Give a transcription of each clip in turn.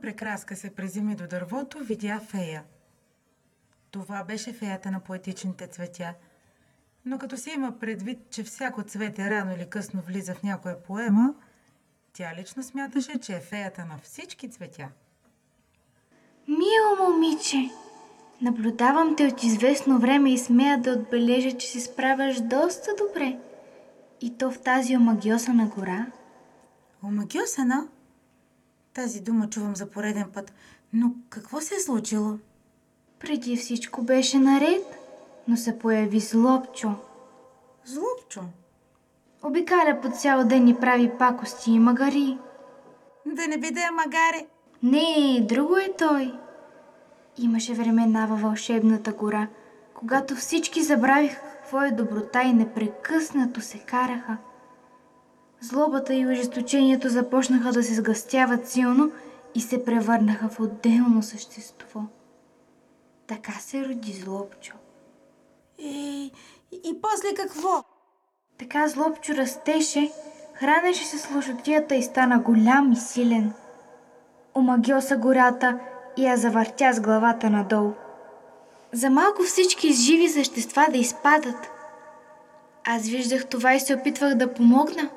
прекраска се приземи до дървото, видя фея. Това беше феята на поетичните цветя. Но като се има предвид, че всяко цвете рано или късно влиза в някоя поема, тя лично смяташе, че е феята на всички цветя. Мило момиче, наблюдавам те от известно време и смея да отбележа, че се справяш доста добре. И то в тази омагиосана гора. Омагиосана? Тази дума чувам за пореден път. Но какво се е случило? Преди всичко беше наред, но се появи злобчо. Злобчо. Обикаля по цял ден и прави пакости и магари. Да не биде магаре. Не, друго е той. Имаше времена във вълшебната гора, когато всички забравиха какво е доброта и непрекъснато се караха. Злобата и ожесточението започнаха да се сгъстяват силно и се превърнаха в отделно същество. Така се роди Злобчо. И, и, после какво? Така Злобчо растеше, хранеше се с лошотията и стана голям и силен. Омагиоса гората и я завъртя с главата надолу. За малко всички живи същества да изпадат. Аз виждах това и се опитвах да помогна,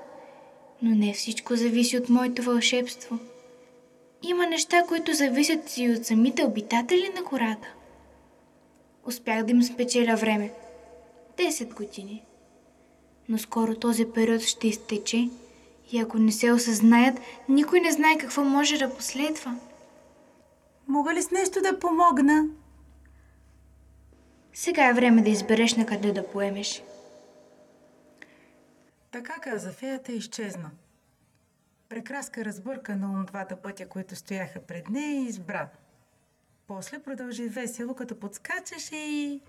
но не всичко зависи от моето вълшебство. Има неща, които зависят и от самите обитатели на гората. Успях да им спечеля време. 10 години. Но скоро този период ще изтече и ако не се осъзнаят, никой не знае какво може да последва. Мога ли с нещо да помогна? Сега е време да избереш на къде да поемеш. Така каза феята изчезна. Прекраска разбърка на ум двата пътя, които стояха пред нея и избра. После продължи весело, като подскачаше и...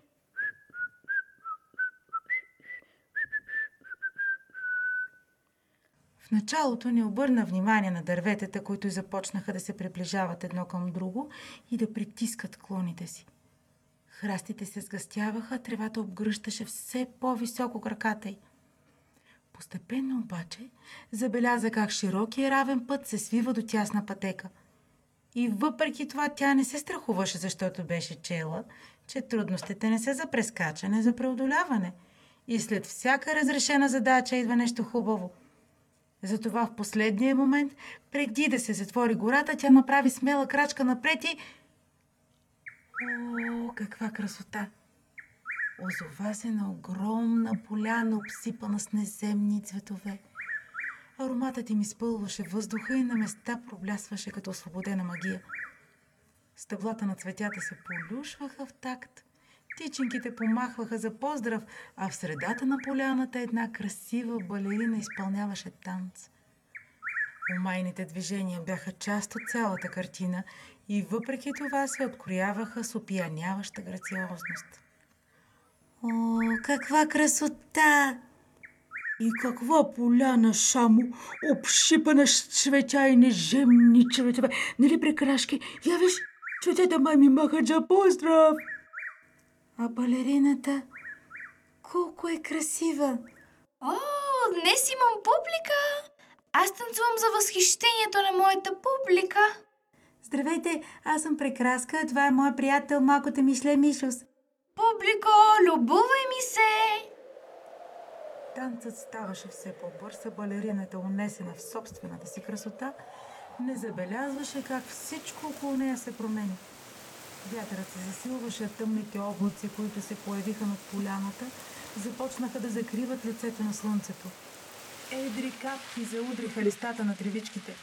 В началото не обърна внимание на дърветата, които започнаха да се приближават едно към друго и да притискат клоните си. Храстите се сгъстяваха, тревата обгръщаше все по-високо краката й. Постепенно обаче забеляза как широкия равен път се свива до тясна пътека. И въпреки това тя не се страхуваше, защото беше чела, че трудностите не са за прескачане, за преодоляване. И след всяка разрешена задача идва нещо хубаво. Затова в последния момент, преди да се затвори гората, тя направи смела крачка напред и... О, каква красота! Озова се на огромна поляна, обсипана с неземни цветове. Ароматът им изпълваше въздуха и на места проблясваше като освободена магия. Стъблата на цветята се полюшваха в такт. Тичинките помахваха за поздрав, а в средата на поляната една красива балерина изпълняваше танц. Умайните движения бяха част от цялата картина и въпреки това се открояваха с опияняваща грациозност. О, каква красота! И каква поляна само, обшипана с цветя и нежемни цветове. Нали прекрашки? Я виж, цветета май ми махат за поздрав. А балерината, колко е красива! О, днес имам публика! Аз танцувам за възхищението на моята публика. Здравейте, аз съм Прекраска, това е моя приятел Малкото Мишле Мишус. Публико, любовай ми се! Танцът ставаше все по-бърз, а балерината, унесена в собствената си красота, не забелязваше как всичко около нея се промени. Вятърът се засилваше, тъмните облаци, които се появиха над поляната, започнаха да закриват лицето на слънцето. Едри капки заудриха листата на тревичките.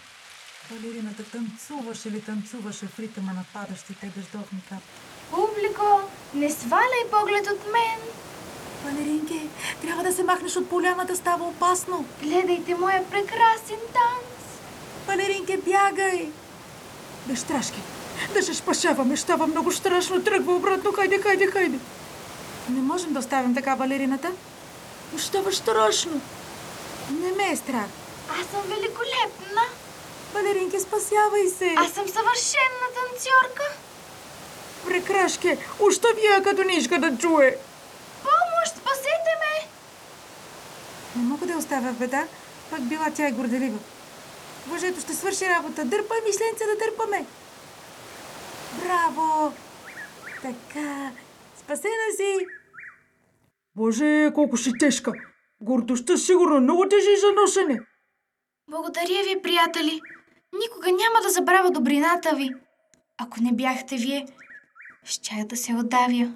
Балерината танцуваше ли танцуваше в ритъма на падащите дъждовни капки. Публико, не сваляй поглед от мен! Балеринке, трябва да се махнеш от поляната, става опасно. Гледайте моя прекрасен танц! Балеринке, бягай! Безстрашки, да се спасяваме, става много страшно, тръгва обратно, хайде, хайде, хайде. Не можем да оставим така балерината. Става страшно. Не ме е страх. Аз съм великолепна! Балеринке, спасявай се! Аз съм съвършенна танцорка! Прекрашке, остави я като нишка да чуе. Помощ, спасете ме! Не мога да оставя в беда, пък била тя и горделива. Въжето ще свърши работа. Дърпай, мисленце, да дърпаме. Браво! Така, спасена си! Боже, колко си тежка! Гордостта сигурно много тежи за носене. Благодаря ви, приятели. Никога няма да забравя добрината ви. Ако не бяхте вие, щях да се отдавя.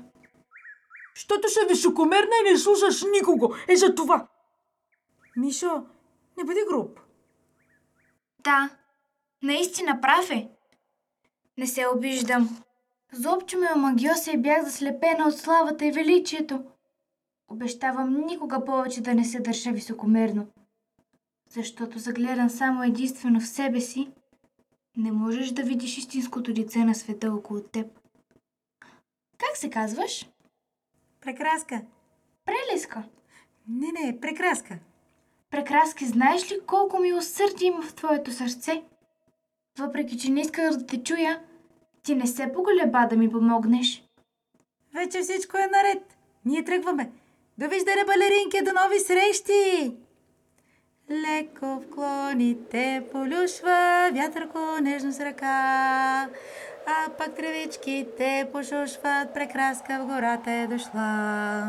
Щото си високомерна и не слушаш никого. Е за това. Мишо, не бъди груб. Да, наистина прав е. Не се обиждам. Злобчо ме омагиоса и бях заслепена от славата и величието. Обещавам никога повече да не се държа високомерно. Защото загледан само единствено в себе си, не можеш да видиш истинското лице на света около теб. Как се казваш? Прекраска. Прелиска. Не, не, прекраска. Прекраски, знаеш ли колко милосърдие има в твоето сърце? Въпреки, че не исках да те чуя, ти не се поголеба да ми помогнеш. Вече всичко е наред. Ние тръгваме. Довиждане, балеринки, до нови срещи! Леко в клоните полюшва вятърко нежно с ръка, а пак тревичките пошушват, прекраска в гората е дошла.